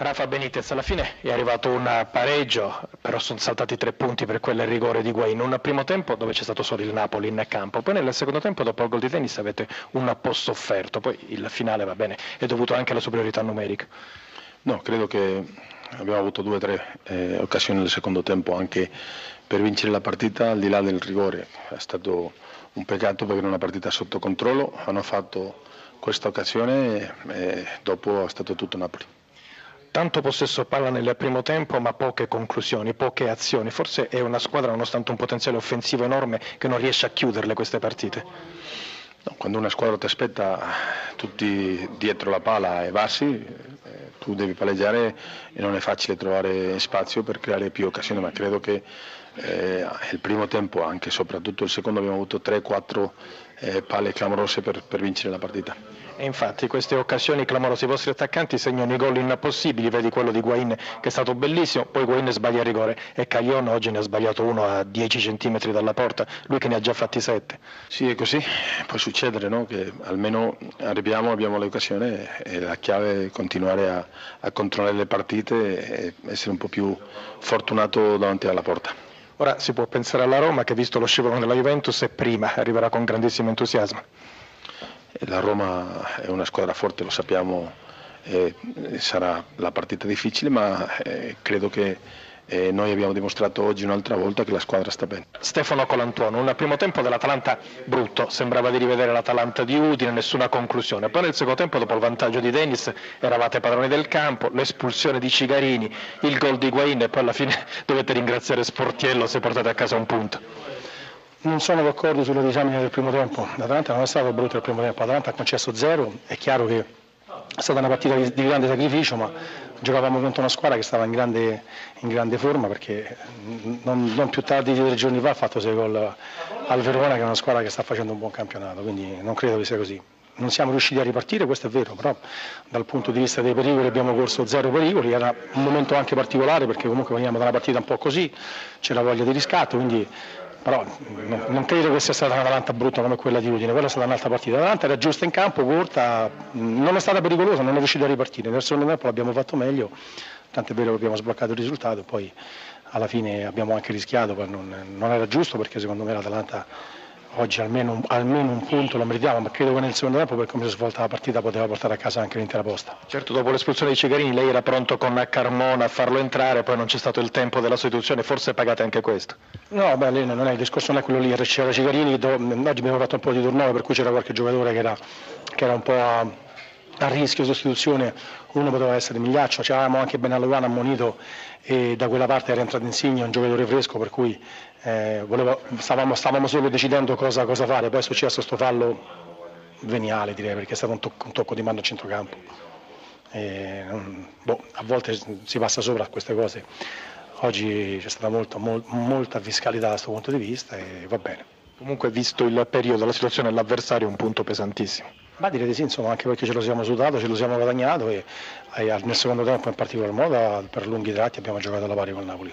Rafa Benitez, alla fine è arrivato un pareggio, però sono saltati tre punti per quel rigore di Guain. Un primo tempo dove c'è stato solo il Napoli in campo, poi nel secondo tempo dopo il gol di tennis avete un po' sofferto, poi il finale va bene, è dovuto anche alla superiorità numerica. No, credo che abbiamo avuto due o tre eh, occasioni nel secondo tempo anche per vincere la partita al di là del rigore. È stato un peccato perché era una partita sotto controllo, hanno fatto questa occasione e dopo è stato tutto Napoli tanto possesso palla nel primo tempo ma poche conclusioni, poche azioni. Forse è una squadra nonostante un potenziale offensivo enorme che non riesce a chiuderle queste partite. Quando una squadra ti aspetta tutti dietro la palla e bassi, eh, tu devi palleggiare e non è facile trovare spazio per creare più occasioni, ma credo che eh, il primo tempo, anche soprattutto il secondo, abbiamo avuto 3-4 eh, palle clamorose per, per vincere la partita. E infatti queste occasioni clamorose, i vostri attaccanti segnano i gol impossibili, vedi quello di Guain che è stato bellissimo, poi Guain sbaglia il rigore e Caglion oggi ne ha sbagliato uno a 10 cm dalla porta, lui che ne ha già fatti 7. Sì, è così, può succedere no? che almeno arriviamo, abbiamo l'occasione e la chiave è continuare a, a controllare le partite e essere un po' più fortunato davanti alla porta. Ora si può pensare alla Roma che visto lo scivolo della Juventus e prima arriverà con grandissimo entusiasmo. La Roma è una squadra forte, lo sappiamo, eh, sarà la partita difficile, ma eh, credo che eh, noi abbiamo dimostrato oggi un'altra volta che la squadra sta bene. Stefano Colantuono, un primo tempo dell'Atalanta brutto, sembrava di rivedere l'Atalanta di Udine, nessuna conclusione. Poi nel secondo tempo, dopo il vantaggio di Dennis, eravate padroni del campo, l'espulsione di Cigarini, il gol di Guain e poi alla fine dovete ringraziare Sportiello se portate a casa un punto. Non sono d'accordo sulla disamina del primo tempo. L'Atalanta non è stato brutto il primo tempo, l'Atalanta ha concesso zero, è chiaro che è stata una partita di, di grande sacrificio, ma giocavamo contro una squadra che stava in grande, in grande forma perché non, non, più tardi di tre giorni fa ha fatto sei gol al Verona che è una squadra che sta facendo un buon campionato, quindi non credo che sia così. Non siamo riusciti a ripartire, questo è vero, però dal punto di vista dei pericoli abbiamo corso zero pericoli, era un momento anche particolare perché comunque veniamo da una partita un po' così, c'era voglia di riscatto, quindi però non credo che sia stata una un'Atalanta brutta come quella di Udine, quella è stata un'altra partita. L'Atalanta era giusta in campo, corta, non è stata pericolosa, non è riuscita a ripartire. Nel secondo tempo l'abbiamo fatto meglio, tant'è vero che abbiamo sbloccato il risultato, poi alla fine abbiamo anche rischiato, non, non era giusto perché secondo me l'Atalanta oggi almeno, almeno, un punto lo meritiamo, ma credo che nel secondo tempo per come si è svolta la partita poteva portare a casa anche l'intera posta. Certo, dopo l'espulsione di Cigarini lei era pronto con Carmona a farlo entrare, poi non c'è stato il tempo della sostituzione, forse pagate anche questo? No, beh, non è, il discorso non è quello lì, c'era Cigarini, oggi abbiamo fatto un po' di turnover per cui c'era qualche giocatore che era, che era un po' a, a rischio sostituzione, uno poteva essere Migliaccio, c'avevamo anche Benalogano ammonito e da quella parte era entrato Insigne, un giocatore fresco per cui eh, volevo, stavamo, stavamo, solo decidendo cosa, cosa, fare, poi è successo questo fallo veniale direi perché è stato un, tocco, un tocco di mano a centrocampo. E, boh, a volte si passa sopra a queste cose, oggi c'è stata molto, mol, molta fiscalità da questo punto di vista e va bene. Comunque visto il periodo, la situazione dell'avversario è un punto pesantissimo. Ma direi di sì, insomma, anche perché ce lo siamo sudato, ce lo siamo guadagnato e, e nel secondo tempo in particolar modo per lunghi tratti abbiamo giocato alla pari con Napoli.